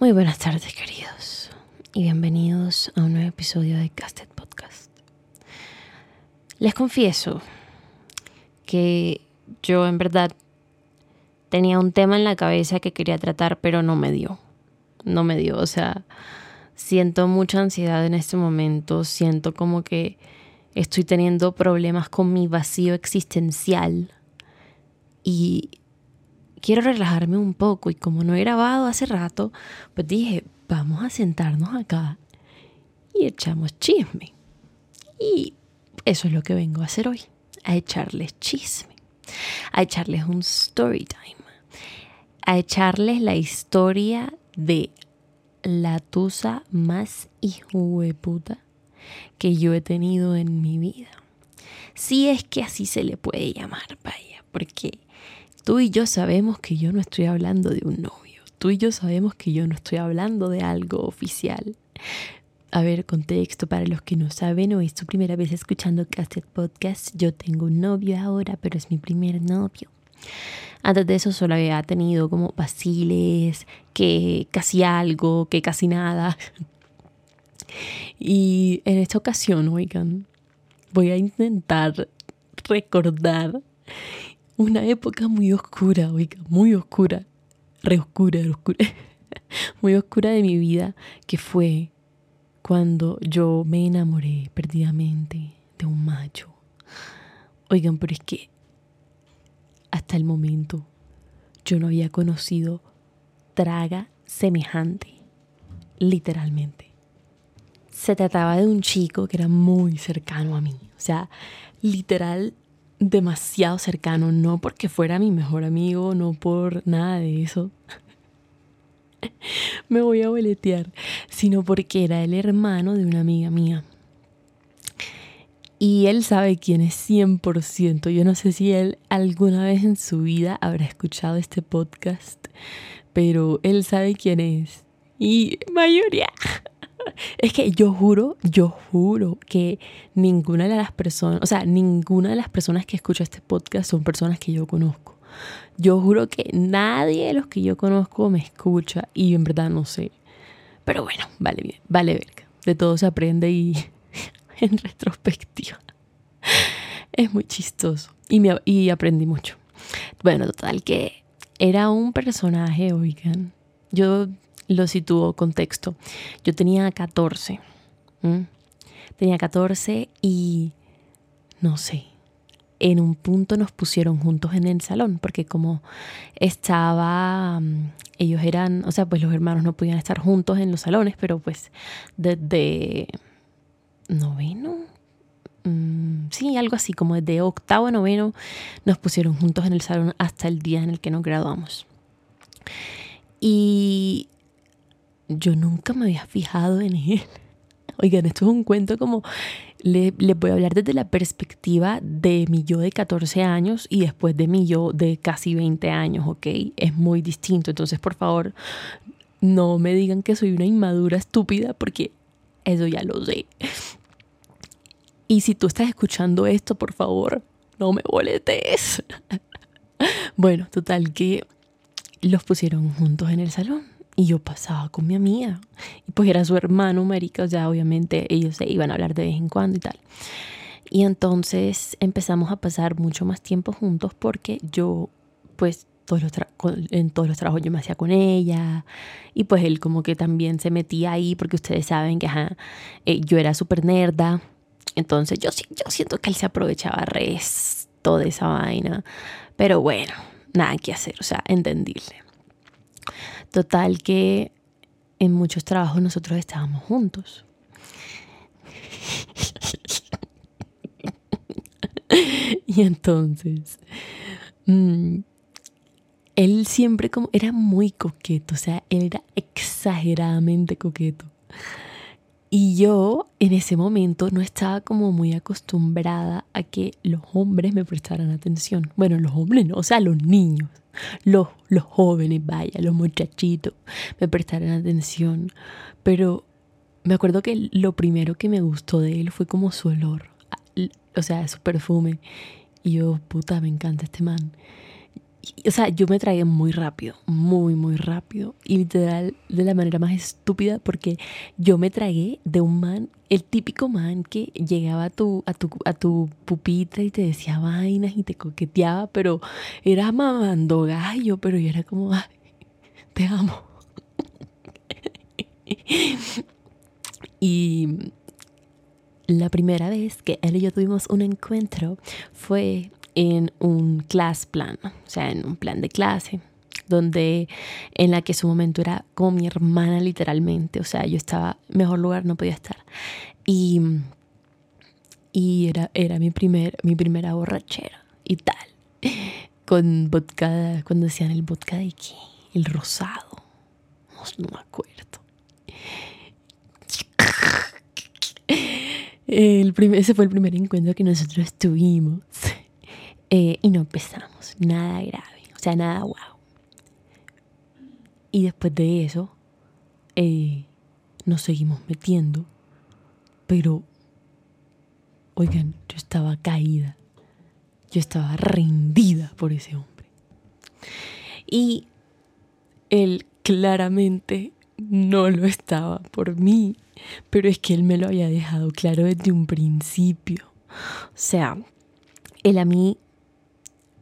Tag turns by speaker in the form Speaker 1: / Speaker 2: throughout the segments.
Speaker 1: Muy buenas tardes, queridos, y bienvenidos a un nuevo episodio de Casted Podcast. Les confieso que yo en verdad tenía un tema en la cabeza que quería tratar, pero no me dio. No me dio, o sea, siento mucha ansiedad en este momento, siento como que estoy teniendo problemas con mi vacío existencial y quiero relajarme un poco y como no he grabado hace rato, pues dije, vamos a sentarnos acá y echamos chisme. Y eso es lo que vengo a hacer hoy, a echarles chisme, a echarles un story time, a echarles la historia de la tusa más hijo de puta que yo he tenido en mi vida. Si es que así se le puede llamar, vaya, porque Tú y yo sabemos que yo no estoy hablando de un novio. Tú y yo sabemos que yo no estoy hablando de algo oficial. A ver, contexto para los que no saben o es tu primera vez escuchando Castet Podcast. Yo tengo un novio ahora, pero es mi primer novio. Antes de eso solo había tenido como vaciles, que casi algo, que casi nada. Y en esta ocasión, oigan, voy a intentar recordar una época muy oscura, oiga, muy oscura, re oscura, oscura, muy oscura de mi vida, que fue cuando yo me enamoré perdidamente de un macho. Oigan, pero es que hasta el momento yo no había conocido traga semejante, literalmente. Se trataba de un chico que era muy cercano a mí, o sea, literal demasiado cercano, no porque fuera mi mejor amigo, no por nada de eso. Me voy a boletear, sino porque era el hermano de una amiga mía. Y él sabe quién es 100%. Yo no sé si él alguna vez en su vida habrá escuchado este podcast, pero él sabe quién es. Y mayoría es que yo juro, yo juro que ninguna de las personas, o sea, ninguna de las personas que escucha este podcast son personas que yo conozco. Yo juro que nadie de los que yo conozco me escucha y en verdad no sé. Pero bueno, vale bien, vale verga. De todo se aprende y en retrospectiva. Es muy chistoso y, me, y aprendí mucho. Bueno, total que era un personaje, oigan. Yo lo sitúo contexto. Yo tenía 14. Tenía 14 y no sé, en un punto nos pusieron juntos en el salón, porque como estaba, mm, ellos eran, o sea, pues los hermanos no podían estar juntos en los salones, pero pues desde noveno, mm, sí, algo así, como desde octavo a noveno nos pusieron juntos en el salón hasta el día en el que nos graduamos. Y yo nunca me había fijado en él. Oigan, esto es un cuento como le, voy a hablar desde la perspectiva de mi yo de 14 años y después de mi yo de casi 20 años, ¿ok? Es muy distinto. Entonces, por favor, no me digan que soy una inmadura estúpida porque eso ya lo sé. Y si tú estás escuchando esto, por favor, no me boletes. bueno, total que los pusieron juntos en el salón y yo pasaba con mi amiga. Y pues era su hermano, marica. O sea, obviamente ellos se iban a hablar de vez en cuando y tal. Y entonces empezamos a pasar mucho más tiempo juntos porque yo, pues, todos los en todos los trabajos yo me hacía con ella. Y pues él como que también se metía ahí porque ustedes saben que ajá, eh, yo era súper nerda. Entonces yo, yo siento que él se aprovechaba resto de esa vaina. Pero bueno, nada que hacer, o sea, entendible. Total que en muchos trabajos nosotros estábamos juntos. y entonces, mm, él siempre como era muy coqueto, o sea, él era exageradamente coqueto. Y yo en ese momento no estaba como muy acostumbrada a que los hombres me prestaran atención. Bueno, los hombres no, o sea, los niños los, los jóvenes, vaya, los muchachitos, me prestaran atención. Pero me acuerdo que lo primero que me gustó de él fue como su olor, o sea, su perfume. Y yo, puta, me encanta este man. O sea, yo me tragué muy rápido, muy, muy rápido. Y literal, de la manera más estúpida, porque yo me tragué de un man, el típico man que llegaba a tu, a tu, a tu pupita y te decía vainas y te coqueteaba, pero era mamando gallo, pero yo era como, ay, te amo. y la primera vez que él y yo tuvimos un encuentro fue en un class plan, o sea, en un plan de clase, donde en la que su momento era como mi hermana literalmente, o sea, yo estaba, mejor lugar no podía estar. Y, y era, era mi, primer, mi primera borrachera y tal, con vodka, cuando decían el vodka de qué, el rosado, no, no me acuerdo. El primer, ese fue el primer encuentro que nosotros tuvimos. Eh, y no empezamos, nada grave, o sea, nada guau. Y después de eso, eh, nos seguimos metiendo, pero, oigan, yo estaba caída, yo estaba rendida por ese hombre. Y él claramente no lo estaba por mí, pero es que él me lo había dejado claro desde un principio. O sea, él a mí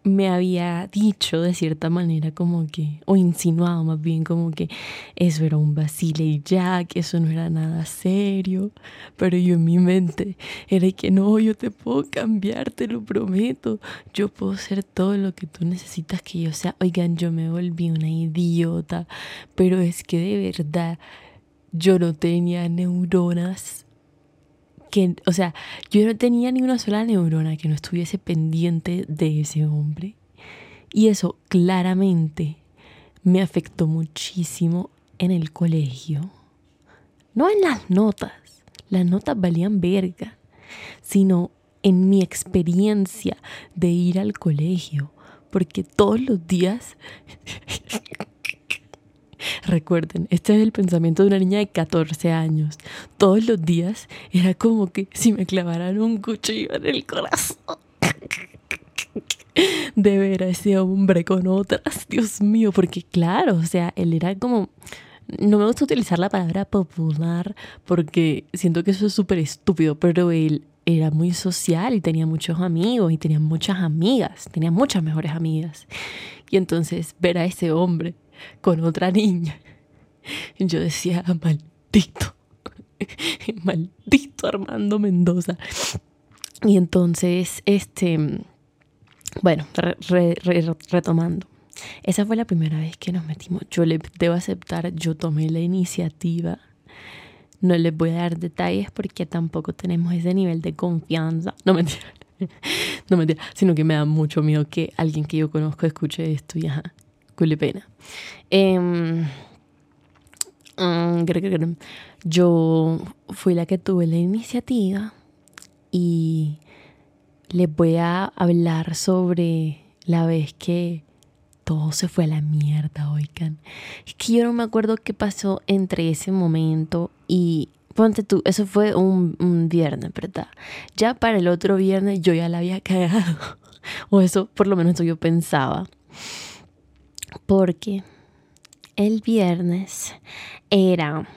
Speaker 1: me había dicho de cierta manera como que, o insinuado más bien como que eso era un vacile y ya, que eso no era nada serio, pero yo en mi mente era que no, yo te puedo cambiar, te lo prometo, yo puedo ser todo lo que tú necesitas que yo sea, oigan, yo me volví una idiota, pero es que de verdad yo no tenía neuronas o sea, yo no tenía ni una sola neurona que no estuviese pendiente de ese hombre. Y eso claramente me afectó muchísimo en el colegio. No en las notas, las notas valían verga, sino en mi experiencia de ir al colegio, porque todos los días Recuerden, este es el pensamiento de una niña de 14 años. Todos los días era como que si me clavaran un cuchillo en el corazón. De ver a ese hombre con otras, Dios mío, porque claro, o sea, él era como... No me gusta utilizar la palabra popular porque siento que eso es súper estúpido, pero él era muy social y tenía muchos amigos y tenía muchas amigas, tenía muchas mejores amigas. Y entonces ver a ese hombre con otra niña. Yo decía, maldito, maldito Armando Mendoza. Y entonces, este, bueno, retomando. Esa fue la primera vez que nos metimos. Yo le debo aceptar, yo tomé la iniciativa. No les voy a dar detalles porque tampoco tenemos ese nivel de confianza. No mentira. No mentira. Sino que me da mucho miedo que alguien que yo conozco escuche esto y ajá pena. Eh, yo fui la que tuve la iniciativa y les voy a hablar sobre la vez que todo se fue a la mierda, oigan. Es que yo no me acuerdo qué pasó entre ese momento y ponte tú, eso fue un, un, viernes, ¿verdad? Ya para el otro viernes yo ya la había cagado. O eso por lo menos yo pensaba porque el viernes era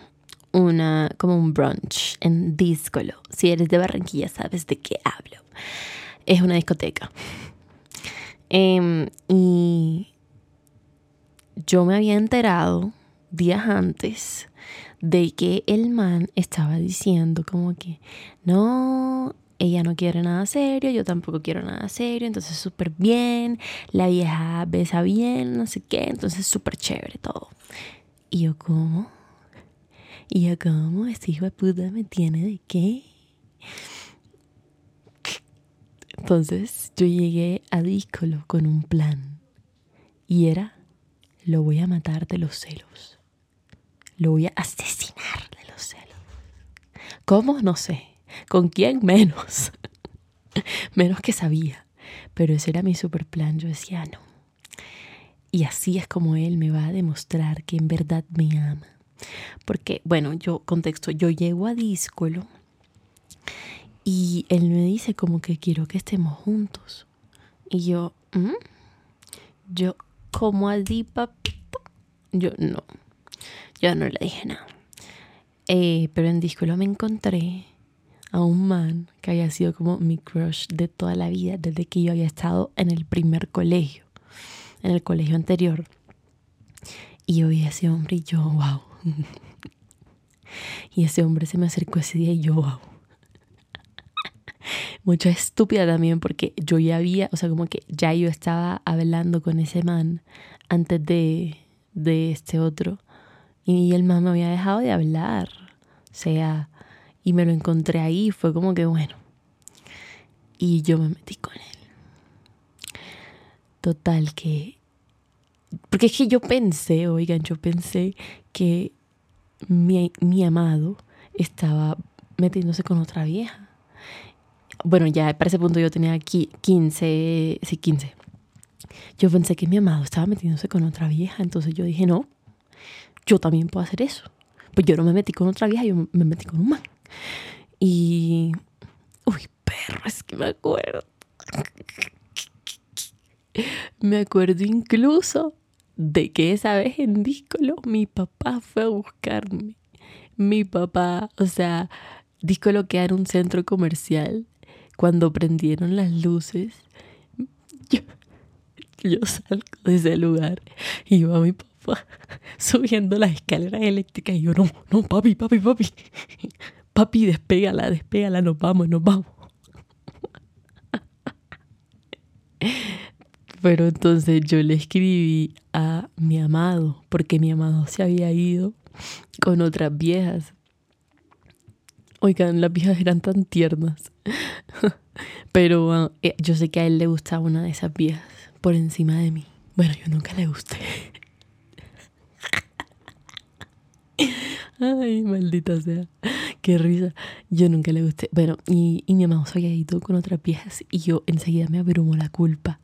Speaker 1: una como un brunch en Díscolo. Si eres de Barranquilla sabes de qué hablo. Es una discoteca. Em, y yo me había enterado días antes de que el man estaba diciendo como que no, ella no quiere nada serio, yo tampoco quiero nada serio, entonces súper bien, la vieja besa bien, no sé qué, entonces súper chévere todo. Y yo, ¿cómo? Y yo, ¿cómo? Este hijo de puta me tiene de qué? Entonces yo llegué a Díscolo con un plan. Y era, lo voy a matar de los celos. Lo voy a asesinar de los celos. ¿Cómo? No sé. ¿Con quién? Menos. Menos que sabía. Pero ese era mi super plan. Yo decía, no. Y así es como él me va a demostrar que en verdad me ama. Porque, bueno, yo, contexto, yo llego a Díscolo y él me dice como que quiero que estemos juntos. Y yo, ¿Mm? Yo, ¿cómo así, papito? Yo, no. Yo no le dije nada. Eh, pero en Díscolo me encontré a un man que había sido como mi crush de toda la vida, desde que yo había estado en el primer colegio, en el colegio anterior. Y yo vi a ese hombre y yo, wow. y ese hombre se me acercó ese día y yo, wow. Mucha estúpida también porque yo ya había, o sea, como que ya yo estaba hablando con ese man antes de, de este otro. Y el man me había dejado de hablar. O sea, y me lo encontré ahí. Fue como que bueno. Y yo me metí con él. Total que... Porque es que yo pensé, oigan, yo pensé que mi, mi amado estaba metiéndose con otra vieja. Bueno, ya para ese punto yo tenía aquí 15, sí, 15. Yo pensé que mi amado estaba metiéndose con otra vieja, entonces yo dije, no, yo también puedo hacer eso. Pues yo no me metí con otra vieja, yo me metí con un man. Y. Uy, perro, es que me acuerdo. Me acuerdo incluso de que esa vez en Díscolo mi papá fue a buscarme. Mi papá, o sea, Díscolo que era un centro comercial. Cuando prendieron las luces, yo, yo salgo de ese lugar y va mi papá subiendo las escaleras eléctricas y yo, no, no, papi, papi, papi papi, despégala, despégala, nos vamos, nos vamos. Pero entonces yo le escribí a mi amado, porque mi amado se había ido con otras viejas. Oigan, las viejas eran tan tiernas. Pero ah, eh, yo sé que a él le gustaba una de esas viejas por encima de mí. Bueno, yo nunca le gusté. Ay, maldita sea. Qué risa. Yo nunca le gusté. Bueno, y, y mi mamá se había ido con otras viejas y yo enseguida me abrumó la culpa.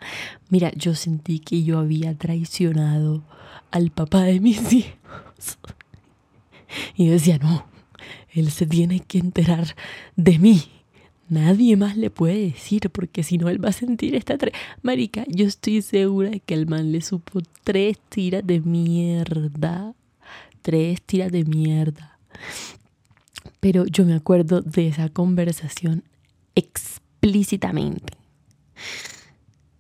Speaker 1: Mira, yo sentí que yo había traicionado al papá de mis hijos. Y yo decía, no, él se tiene que enterar de mí. Nadie más le puede decir porque si no él va a sentir esta... Marica, yo estoy segura de que el man le supo tres tiras de mierda. Tres tiras de mierda. Pero yo me acuerdo de esa conversación explícitamente.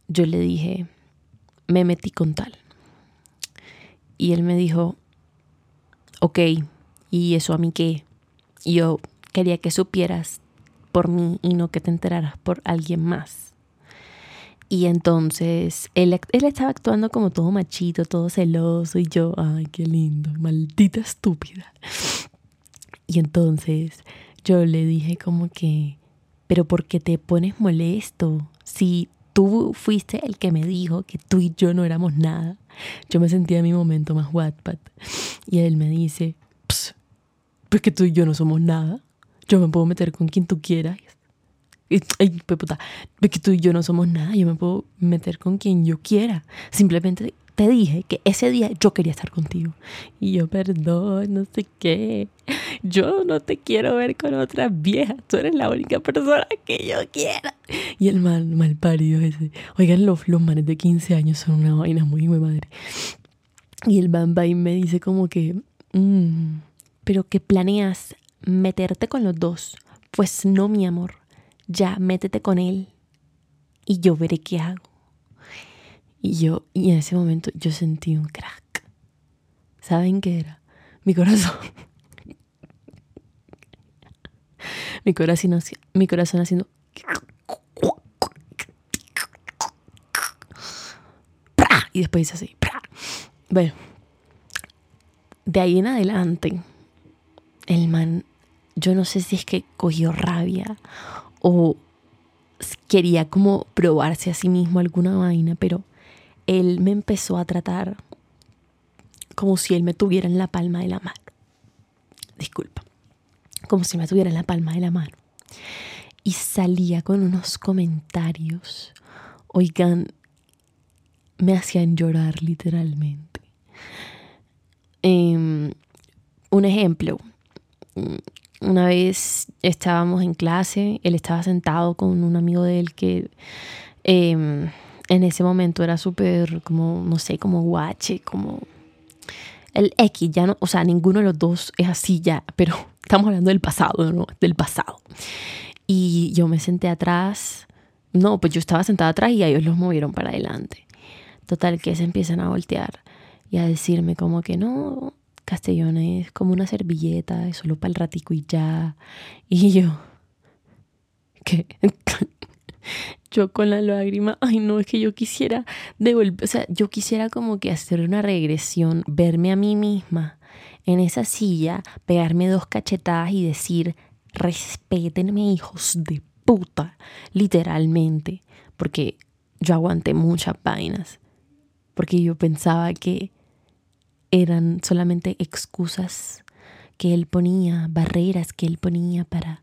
Speaker 1: Yo le dije, me metí con tal. Y él me dijo, ok, ¿y eso a mí qué? yo quería que supieras por mí y no que te enteraras por alguien más. Y entonces él, él, estaba actuando como todo machito, todo celoso y yo, ay, qué lindo, maldita estúpida. Y entonces yo le dije como que, pero ¿por qué te pones molesto? Si tú fuiste el que me dijo que tú y yo no éramos nada. Yo me sentía en mi momento más Wattpad. Y él me dice, pues que tú y yo no somos nada. Yo me puedo meter con quien tú quieras. Ay, pues puta, que tú y yo no somos nada. Yo me puedo meter con quien yo quiera. Simplemente te dije que ese día yo quería estar contigo. Y yo, perdón, no sé qué. Yo no te quiero ver con otras viejas. Tú eres la única persona que yo quiera. Y el mal, mal parido ese. Oigan, los, los manes de 15 años son una vaina muy, muy madre. Y el va y me dice como que, mm, pero que planeas meterte con los dos. Pues no, mi amor. Ya, métete con él. Y yo veré qué hago. Y yo, y en ese momento yo sentí un crack. ¿Saben qué era? Mi corazón. mi corazón, mi corazón haciendo. Y después dice así. Bueno, de ahí en adelante, el man, yo no sé si es que cogió rabia o quería como probarse a sí mismo alguna vaina, pero él me empezó a tratar como si él me tuviera en la palma de la mano. Disculpa. Como si me tuviera en la palma de la mano. Y salía con unos comentarios. Oigan, me hacían llorar literalmente. Em, un ejemplo. Una vez estábamos en clase, él estaba sentado con un amigo de él que... Em, en ese momento era súper como, no sé, como guache, como el X, ya no, o sea, ninguno de los dos es así ya, pero estamos hablando del pasado, ¿no? Del pasado. Y yo me senté atrás, no, pues yo estaba sentada atrás y ellos los movieron para adelante. Total, que se empiezan a voltear y a decirme como que no, Castellón es como una servilleta, es solo para el ratico y ya. Y yo, ¿qué? yo con la lágrima, ay no, es que yo quisiera devolver, o sea, yo quisiera como que hacer una regresión, verme a mí misma en esa silla, pegarme dos cachetadas y decir, respétenme hijos de puta, literalmente, porque yo aguanté muchas vainas, porque yo pensaba que eran solamente excusas que él ponía, barreras que él ponía para,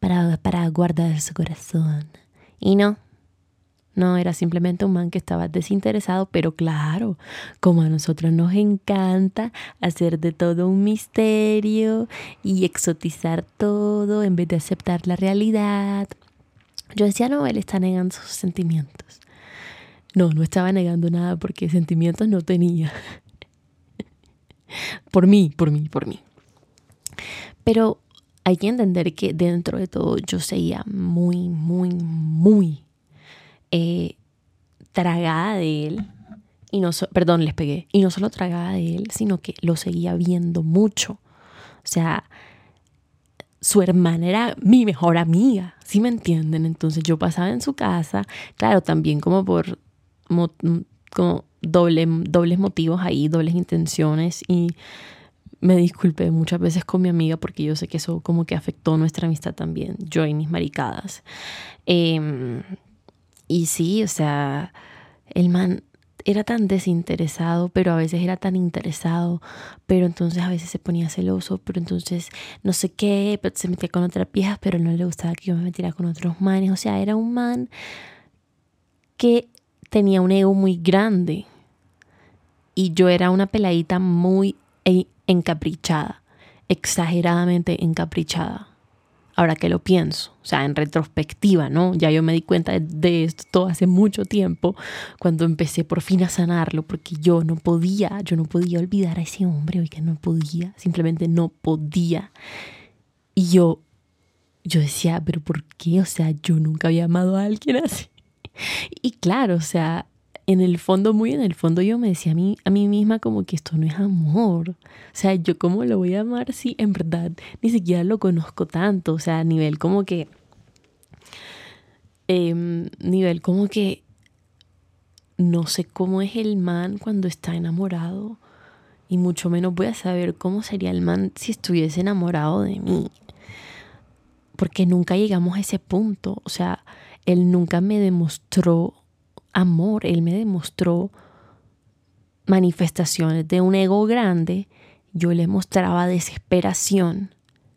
Speaker 1: para, para guardar su corazón. Y no, no, era simplemente un man que estaba desinteresado, pero claro, como a nosotros nos encanta hacer de todo un misterio y exotizar todo en vez de aceptar la realidad. Yo decía, no, él está negando sus sentimientos. No, no estaba negando nada porque sentimientos no tenía. Por mí, por mí, por mí. Pero hay que entender que dentro de todo yo seguía muy, muy, muy eh, tragada de él. Y no, perdón, les pegué. Y no solo tragada de él, sino que lo seguía viendo mucho. O sea, su hermana era mi mejor amiga, ¿sí me entienden? Entonces yo pasaba en su casa, claro, también como por como doble, dobles motivos ahí, dobles intenciones y me disculpé muchas veces con mi amiga porque yo sé que eso como que afectó nuestra amistad también, yo y mis maricadas. Em, y sí, o sea, el man era tan desinteresado, pero a veces era tan interesado, pero entonces a veces se ponía celoso, pero entonces no sé qué, pero se metía con otras viejas, pero no le gustaba que yo me metiera con otros manes. O sea, era un man que tenía un ego muy grande y yo era una peladita muy encaprichada, exageradamente encaprichada. Ahora que lo pienso, o sea, en retrospectiva, ¿no? Ya yo me di cuenta de esto hace mucho tiempo, cuando empecé por fin a sanarlo, porque yo no podía, yo no podía olvidar a ese hombre, oiga, no podía, simplemente no podía. Y yo, yo decía, pero ¿por qué? O sea, yo nunca había amado a alguien así. Y claro, o sea, en el fondo, muy en el fondo, yo me decía a mí, a mí misma como que esto no es amor. O sea, yo cómo lo voy a amar si en verdad ni siquiera lo conozco tanto. O sea, a nivel como que... Eh, nivel como que... No sé cómo es el man cuando está enamorado. Y mucho menos voy a saber cómo sería el man si estuviese enamorado de mí. Porque nunca llegamos a ese punto. O sea, él nunca me demostró amor, Él me demostró manifestaciones de un ego grande, yo le mostraba desesperación,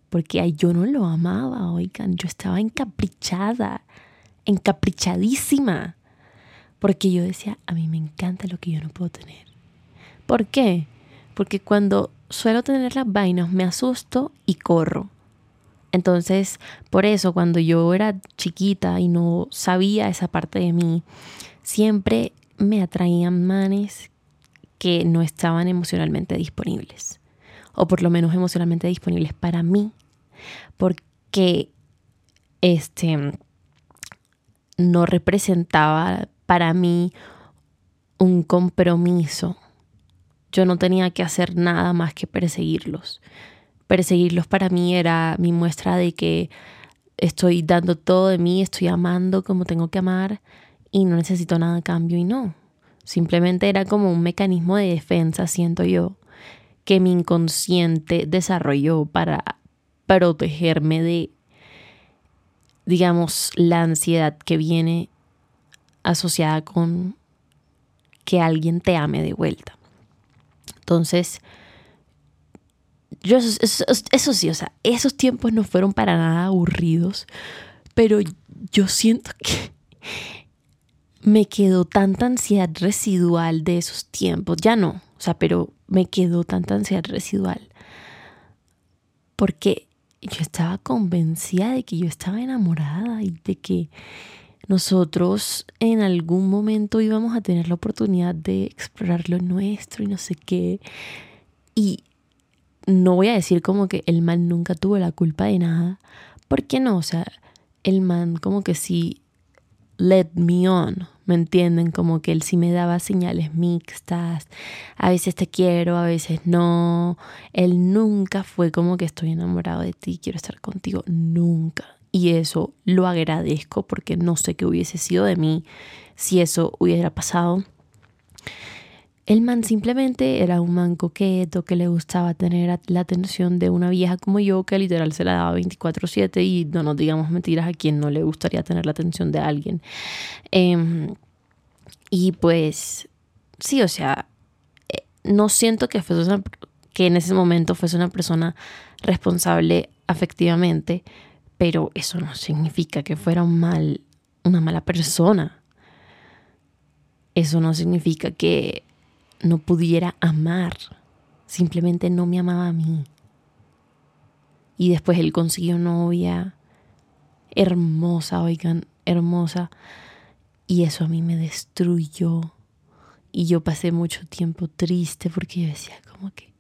Speaker 1: porque yo no lo amaba, oigan, yo estaba encaprichada, encaprichadísima, porque yo decía, a mí me encanta lo que yo no puedo tener. ¿Por qué? Porque cuando suelo tener las vainas me asusto y corro. Entonces, por eso cuando yo era chiquita y no sabía esa parte de mí, siempre me atraían manes que no estaban emocionalmente disponibles, o por lo menos emocionalmente disponibles para mí, porque este no representaba para mí un compromiso. Yo no tenía que hacer nada más que perseguirlos. Perseguirlos para mí era mi muestra de que estoy dando todo de mí, estoy amando como tengo que amar y no necesito nada a cambio y no. Simplemente era como un mecanismo de defensa, siento yo, que mi inconsciente desarrolló para protegerme de, digamos, la ansiedad que viene asociada con que alguien te ame de vuelta. Entonces, yo, eso, eso, sí, o sea, esos tiempos no fueron para nada aburridos, pero yo siento que me quedó tanta ansiedad residual de esos tiempos. Ya no, o sea, pero me quedó tanta ansiedad residual. Porque yo estaba convencida de que yo estaba enamorada y de que nosotros en algún momento íbamos a tener la oportunidad de explorar lo nuestro y no sé qué. Y no voy a decir como que el man nunca tuvo la culpa de nada, ¿por qué no? O sea, el man como que sí let me on, ¿me entienden? Como que él sí me daba señales mixtas, a veces te quiero, a veces no. Él nunca fue como que estoy enamorado de ti, quiero estar contigo, nunca. Y eso lo agradezco porque no sé qué hubiese sido de mí si eso hubiera pasado. El man simplemente era un man coqueto que le gustaba tener la atención de una vieja como yo que literal se la daba 24/7 y no nos digamos mentiras a quien no le gustaría tener la atención de alguien. Em, y pues sí, o sea, eh, no siento que, fuese que en ese momento fuese una persona responsable afectivamente, pero eso no significa que fuera un mal, una mala persona. Eso no significa que no pudiera amar. Simplemente no me amaba a mí. Y después él consiguió novia hermosa, oigan, hermosa. Y eso a mí me destruyó. Y yo pasé mucho tiempo triste porque yo decía como que,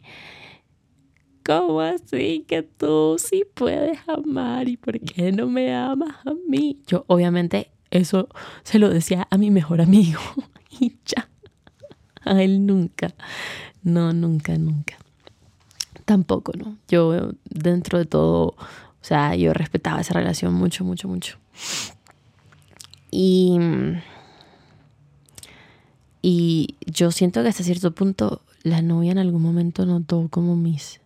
Speaker 1: ¿Cómo así que tú sí puedes amar y por qué no me amas a mí? Yo obviamente eso se lo decía a mi mejor amigo y ya. A él nunca. No, nunca, nunca. Tampoco, ¿no? Yo dentro de todo, o sea, yo respetaba esa relación mucho, mucho, mucho. Y, y yo siento que hasta cierto punto la novia en algún momento notó como mis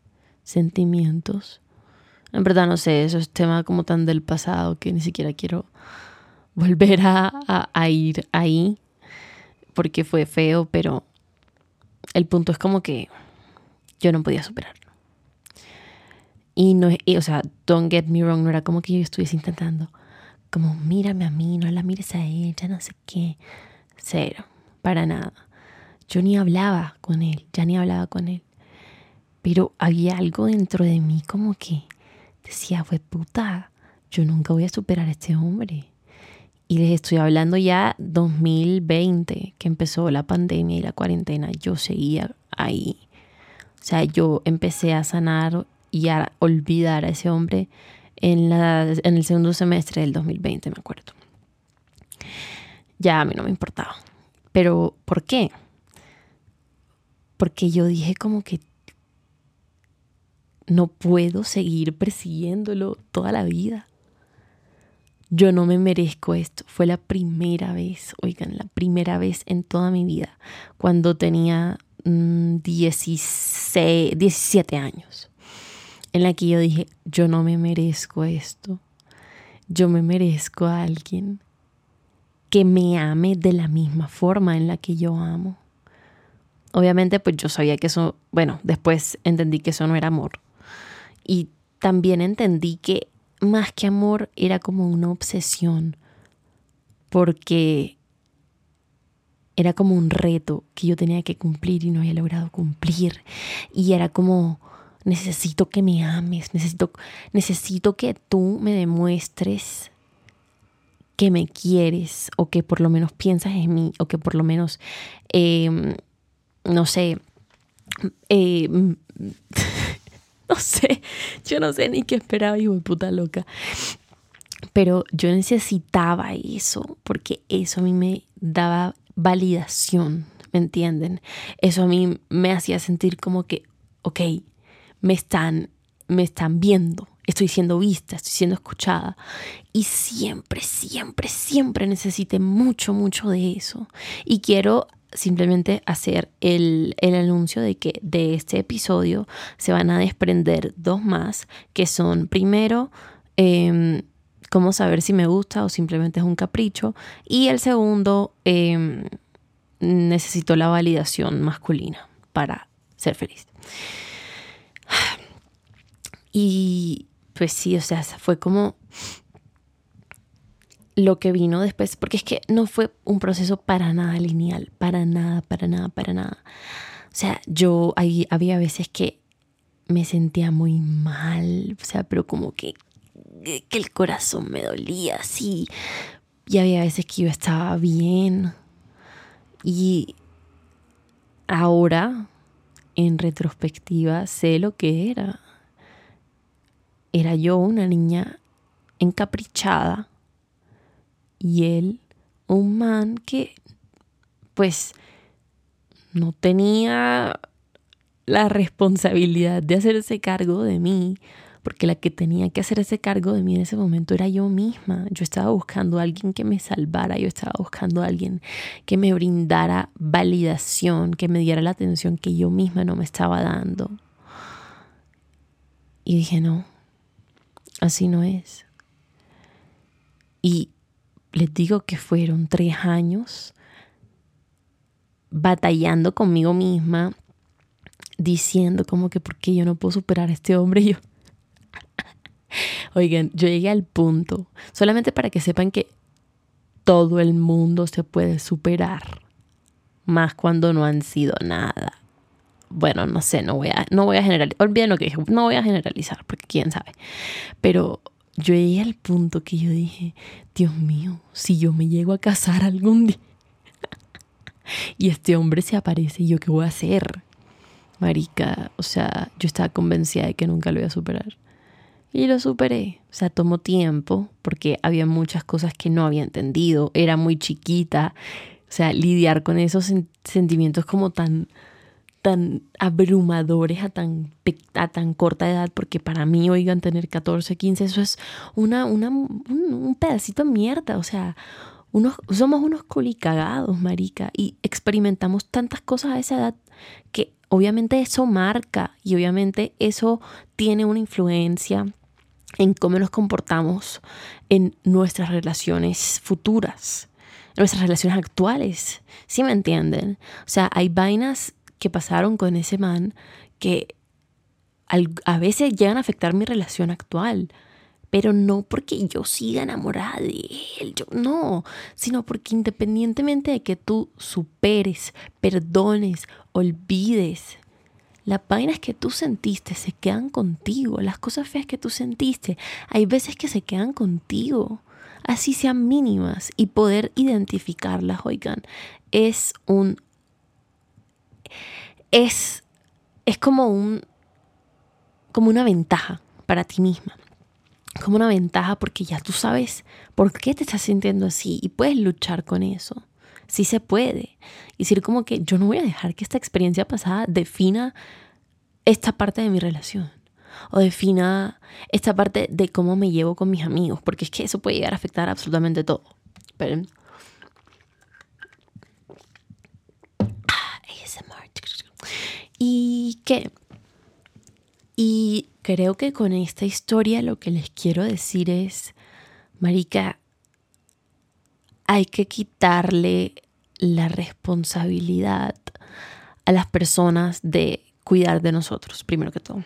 Speaker 1: sentimientos. En verdad no sé, eso es tema como tan del pasado que ni siquiera quiero volver a, ir ahí porque fue feo, pero el punto es como que yo no podía superarlo. Y no, o sea, don't get me wrong, no era como que yo estuviese intentando, como mírame a mí, no la mires a ella, no sé qué. Cero, para nada. Yo ni hablaba con él, ya ni hablaba con él. Pero había algo dentro de mí como que decía, fue puta, yo nunca voy a superar a este hombre. Y les estoy hablando ya 2020, que empezó la pandemia y la cuarentena, yo seguía ahí. O sea, yo empecé a sanar y a olvidar a ese hombre en, la, en el segundo semestre del 2020, me acuerdo. Ya a mí no me importaba. Pero, ¿por qué? Porque yo dije como que no puedo seguir persiguiéndolo toda la vida. Yo no me merezco esto. Fue la primera vez, oigan, la primera vez en toda mi vida, cuando tenía 16, mm, 17 años, en la que yo dije, yo no me merezco esto. Yo me merezco a alguien que me ame de la misma forma en la que yo amo. Obviamente, pues yo sabía que eso, bueno, después entendí que eso no era amor. Y también entendí que más que amor era como una obsesión, porque era como un reto que yo tenía que cumplir y no había logrado cumplir. Y era como, necesito que me ames, necesito, necesito que tú me demuestres que me quieres o que por lo menos piensas en mí o que por lo menos, em, no sé, eh, no sé, yo no sé ni qué esperaba, hijo de puta loca. Pero yo necesitaba eso, porque eso a mí me daba validación, ¿me entienden? Eso a mí me hacía sentir como que, ok, me están, me están viendo, estoy siendo vista, estoy siendo escuchada. Y siempre, siempre, siempre necesité mucho, mucho de eso. Y quiero simplemente hacer el, anuncio de que de este episodio se van a desprender dos más, que son primero... Em, cómo saber si me gusta o simplemente es un capricho. Y el segundo, em, necesito la validación masculina para ser feliz. Y pues sí, o sea, fue como lo que vino después, porque es que no fue un proceso para nada lineal, para nada, para nada, para nada. O sea, yo ahí había veces que me sentía muy mal, o sea, pero como que, que el corazón me dolía así, Y había veces que yo estaba bien. Y ahora, en retrospectiva, sé lo que era. Era yo una niña encaprichada y él un man que pues no tenía la responsabilidad de hacerse cargo de mí, porque la que tenía que hacer ese cargo de mí en ese momento era yo misma. Yo estaba buscando a alguien que me salvara, yo estaba buscando a alguien que me brindara validación, que me diera la atención que yo misma no me estaba dando. Y dije, no, así no es. Y les digo que fueron tres años batallando conmigo misma, diciendo como que por qué yo no puedo superar a este hombre. yo, oigan, yo llegué al punto, solamente para que sepan que todo el mundo se puede superar, más cuando no han sido nada. Bueno, no sé, no voy a, no voy a generalizar, olviden lo que dije, no voy a generalizar, porque quién sabe. Pero yo llegué al punto que yo dije, Dios mío, si yo me llego a casar algún día y este hombre se aparece, ¿yo qué voy a hacer? Marica, o sea, yo estaba convencida de que nunca lo iba a superar. Y lo superé. O sea, tomó tiempo porque había muchas cosas que no había entendido. Era muy chiquita. O sea, lidiar con esos sentimientos como tan tan abrumadores a tan, a tan corta edad, porque para mí, oigan, tener 14, 15, eso es una, una, un, pedacito de mierda, o sea, unos, somos unos colicagados, marica, y experimentamos tantas cosas a esa edad que obviamente eso marca y obviamente eso tiene una influencia en cómo nos comportamos en nuestras relaciones futuras, en nuestras relaciones actuales, ¿sí me entienden? O sea, hay vainas que pasaron con ese man que a veces llegan a afectar mi relación actual. Pero no porque yo siga enamorada de él, yo no, sino porque independientemente de que tú superes, perdones, olvides, las vainas que tú sentiste se quedan contigo, las cosas feas que tú sentiste, hay veces que se quedan contigo, así sean mínimas, y poder identificarlas, oigan, es un es, es como, un, como una ventaja para ti misma. Como una ventaja porque ya tú sabes por qué te estás sintiendo así y puedes luchar con eso. Sí se puede. Y decir como que yo no voy a dejar que esta experiencia pasada defina esta parte de mi relación o defina esta parte de cómo me llevo con mis amigos, porque es que eso puede llegar a afectar absolutamente todo. Pero, ¿Y qué? Y creo que con esta historia lo que les quiero decir es, Marica, hay que quitarle la responsabilidad a las personas de cuidar de nosotros, primero que todo.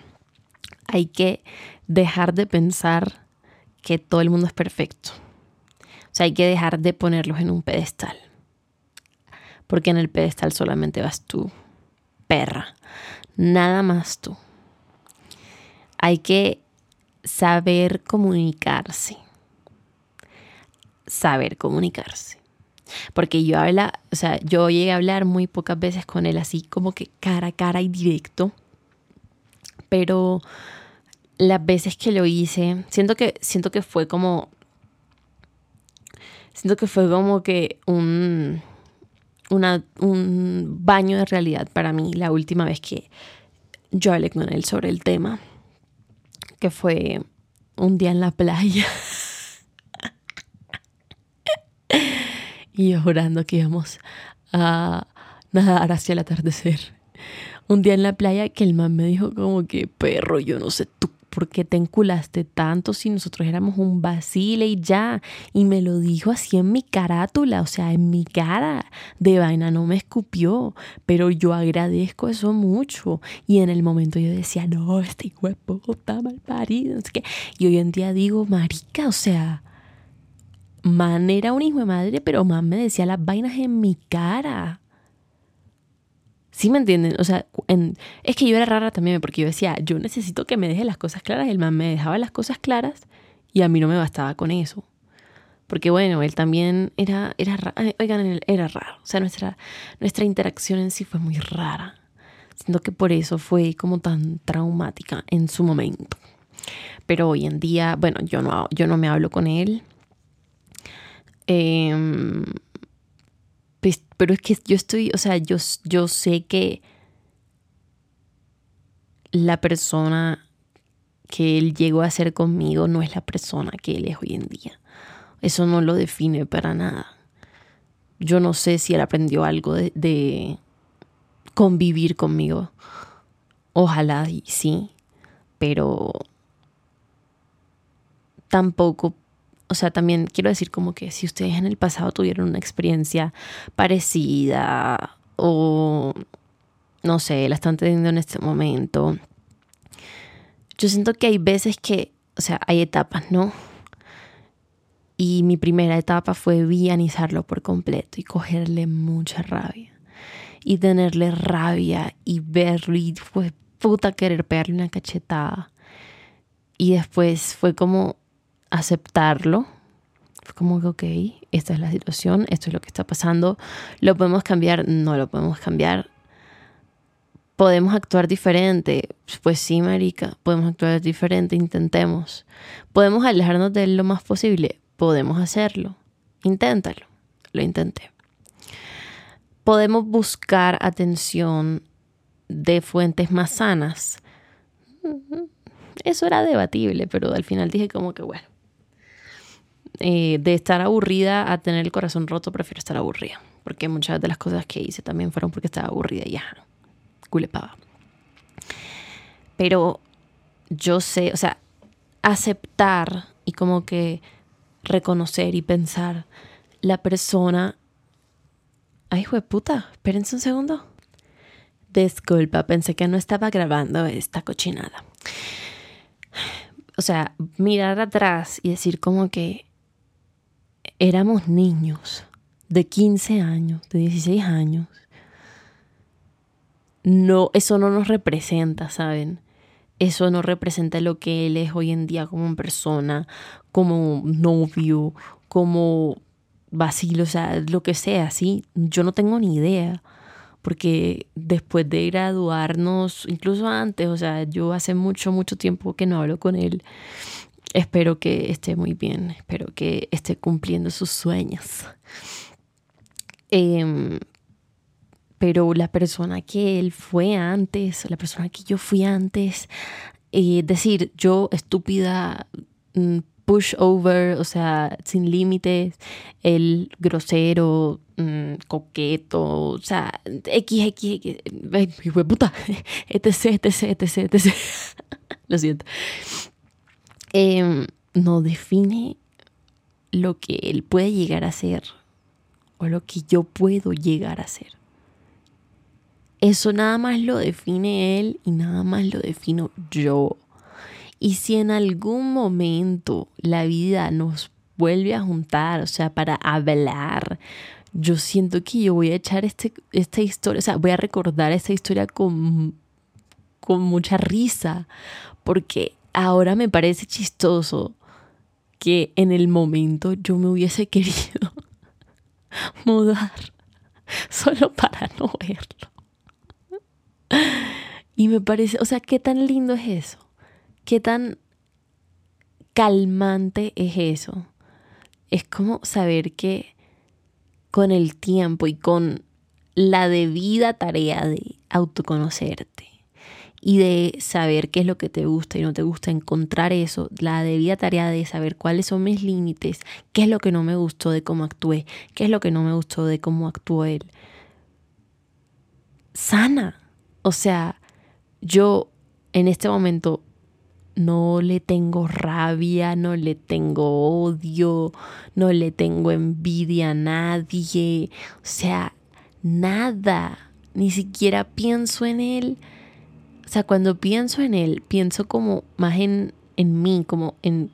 Speaker 1: Hay que dejar de pensar que todo el mundo es perfecto. O sea, hay que dejar de ponerlos en un pedestal. Porque en el pedestal solamente vas tú perra, nada más tú. Hay que saber comunicarse. Saber comunicarse. Porque yo habla, o sea, yo llegué a hablar muy pocas veces con él así como que cara a cara y directo. Pero las veces que lo hice, siento que siento que fue como siento que fue como que un un baño de realidad para mí la última vez que yo hablé con él sobre el tema, que fue un día en la playa. y yo jurando que íbamos a nadar hacia el atardecer. Un día en la playa que el man me dijo como que, perro, yo no sé tú ¿por qué te enculaste tanto si nosotros éramos un vacile y ya? Y me lo dijo así en mi carátula, o sea, en mi cara. De vaina no me escupió, pero yo agradezco eso mucho. Y en el momento yo decía, no, este de puta mal parido. Que, y hoy en día digo, marica, o sea, man era un hijo de madre, pero man me decía las vainas en mi cara. ¿Sí me entienden? O sea, es que yo era rara también porque yo decía, yo necesito que me deje las cosas claras. El man me dejaba las cosas claras y a mí no me bastaba con eso. Porque bueno, él también era, era raro. Oigan, era raro. O sea, nuestra, nuestra interacción en sí fue muy rara. Siento que por eso fue como tan traumática en su momento. Pero hoy en día, bueno, yo no, yo no me hablo con él. Pues, pero es que yo estoy, o sea, yo, yo sé que la persona que él llegó a ser conmigo no es la persona que él es hoy en día. Eso no lo define para nada. Yo no sé si él aprendió algo de, convivir conmigo. Ojalá sí, pero tampoco, o sea, también quiero decir como que si ustedes en el pasado tuvieron una experiencia parecida o no sé, la están teniendo en este momento, yo siento que hay veces que, o sea, hay etapas, ¿no? Y mi primera etapa fue vianizarlo por completo y cogerle mucha rabia. Y tenerle rabia y verlo y fue puta querer pegarle una cachetada. Y después fue como aceptarlo. Fue como que, ok, esta es la situación, esto es lo que está pasando. ¿Lo podemos cambiar? No lo podemos cambiar. ¿Podemos actuar diferente? Pues sí, Marica, podemos actuar diferente, intentemos. ¿Podemos alejarnos de él lo más posible? Podemos hacerlo. Inténtalo. Lo intenté. ¿Podemos buscar atención de fuentes más sanas? Eso era debatible, pero al final dije como que bueno, eh, de estar aburrida a tener el corazón roto, prefiero estar aburrida. Porque muchas de las cosas que hice también fueron porque estaba aburrida y ya, culepaba. Pero yo sé, o sea, aceptar y como que reconocer y pensar la persona. Ay, hijo de puta, espérense un segundo. Disculpa, pensé que no estaba grabando esta cochinada. O sea, mirar atrás y decir como que éramos niños de 15 años, de 16 años. No, eso no nos representa, ¿saben? Eso no representa lo que él es hoy en día como persona, como novio, como vacilo, o sea, lo que sea, ¿sí? Yo no tengo ni idea, porque después de graduarnos, incluso antes, o sea, yo hace mucho, mucho tiempo que no hablo con él Espero que esté muy bien, espero que esté cumpliendo sus sueños. Em, pero la persona que él fue antes, la persona que yo fui antes, eh, decir, yo estúpida, mm, push over, o sea, sin límites, el grosero, mm, coqueto, o sea, X, X, X, puta, etc, etc, etc, etc. Lo siento. Em, no define lo que él puede llegar a ser o lo que yo puedo llegar a ser. Eso nada más lo define él y nada más lo defino yo. Y si en algún momento la vida nos vuelve a juntar, o sea, para hablar, yo siento que yo voy a echar este, esta historia, o sea, voy a recordar esta historia con, con mucha risa, porque ahora me parece chistoso que en el momento yo me hubiese querido mudar solo para no verlo. Y me parece, o sea, qué tan lindo es eso, qué tan calmante es eso. Es como saber que con el tiempo y con la debida tarea de autoconocerte, y de saber qué es lo que te gusta y no te gusta, encontrar eso, la debida tarea de saber cuáles son mis límites, qué es lo que no me gustó de cómo actué, qué es lo que no me gustó de cómo actuó él. Sana. O sea, yo en este momento no le tengo rabia, no le tengo odio, no le tengo envidia a nadie, o sea, nada, ni siquiera pienso en él o sea, cuando pienso en él, pienso como más en, en mí, como en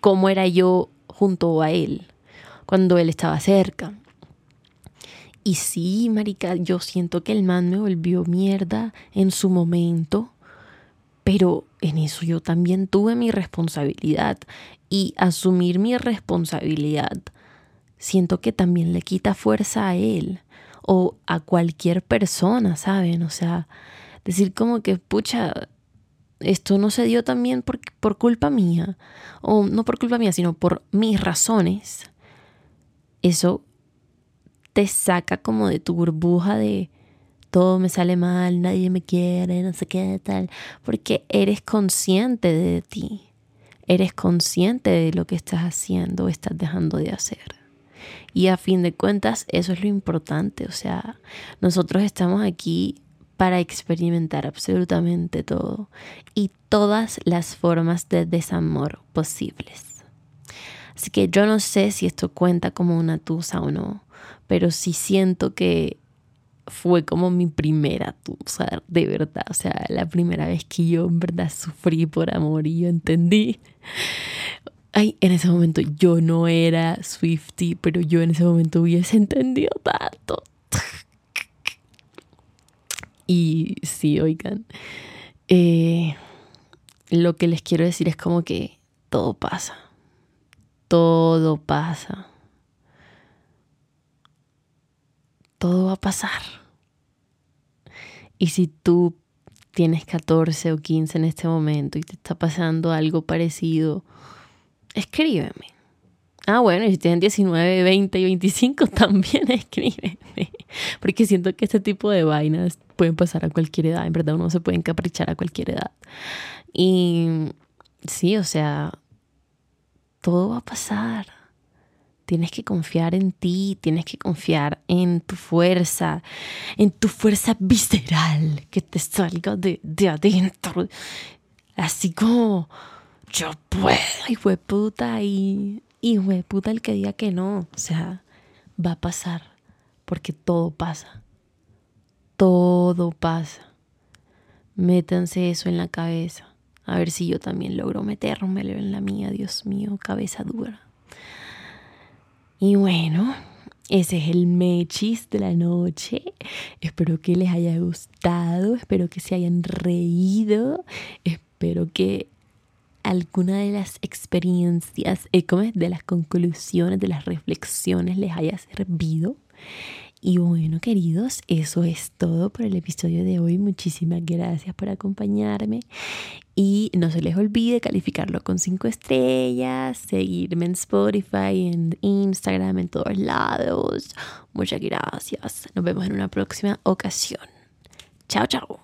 Speaker 1: cómo era yo junto a él, cuando él estaba cerca. Y sí, marica, yo siento que el man me volvió mierda en su momento, pero en eso yo también tuve mi responsabilidad y asumir mi responsabilidad siento que también le quita fuerza a él o a cualquier persona, ¿saben? O sea, decir como que, pucha, esto no se dio también por, por culpa mía, o no por culpa mía, sino por mis razones, eso te saca como de tu burbuja de todo me sale mal, nadie me quiere, no sé qué tal, porque eres consciente de ti, eres consciente de lo que estás haciendo o estás dejando de hacer. Y a fin de cuentas, eso es lo importante, o sea, nosotros estamos aquí para experimentar absolutamente todo y todas las formas de desamor posibles. Así que yo no sé si esto cuenta como una tusa o no, pero sí siento que fue como mi primera tusa, de verdad. O sea, la primera vez que yo en verdad sufrí por amor y yo entendí. Ay, en ese momento yo no era Swifty, pero yo en ese momento hubiese entendido tanto. Y sí, oigan, eh, lo que les quiero decir es como que todo pasa todo pasa. Todo va a pasar. Y si tú tienes 14 o 15 en este momento y te está pasando algo parecido, escríbeme. Ah, bueno, y si tienes 19, 20 y 25, también escríbeme. Porque siento que este tipo de vainas pueden pasar a cualquier edad. En verdad, uno se puede encaprichar a cualquier edad. Y sí, o sea, todo va a pasar. Tienes que confiar en ti, tienes que confiar en tu fuerza, en tu fuerza visceral que te salga de, adentro. Así como yo puedo, hijo de puta, y hijo de puta el que diga que no. O sea, va a pasar, porque todo pasa. Todo pasa. Métanse eso en la cabeza. A ver si yo también logro metérmelo en la mía, Dios mío, cabeza dura. Y bueno, ese es el mechis de la noche. Espero que les haya gustado, espero que se hayan reído, espero que alguna de las experiencias, eh, de las conclusiones, de las reflexiones les haya servido. Y bueno, queridos, eso es todo por el episodio de hoy. Muchísimas gracias por acompañarme. Y no se les olvide calificarlo con cinco estrellas, seguirme en Spotify, en Instagram, en todos lados. Muchas gracias. Nos vemos en una próxima ocasión. Chao, chao.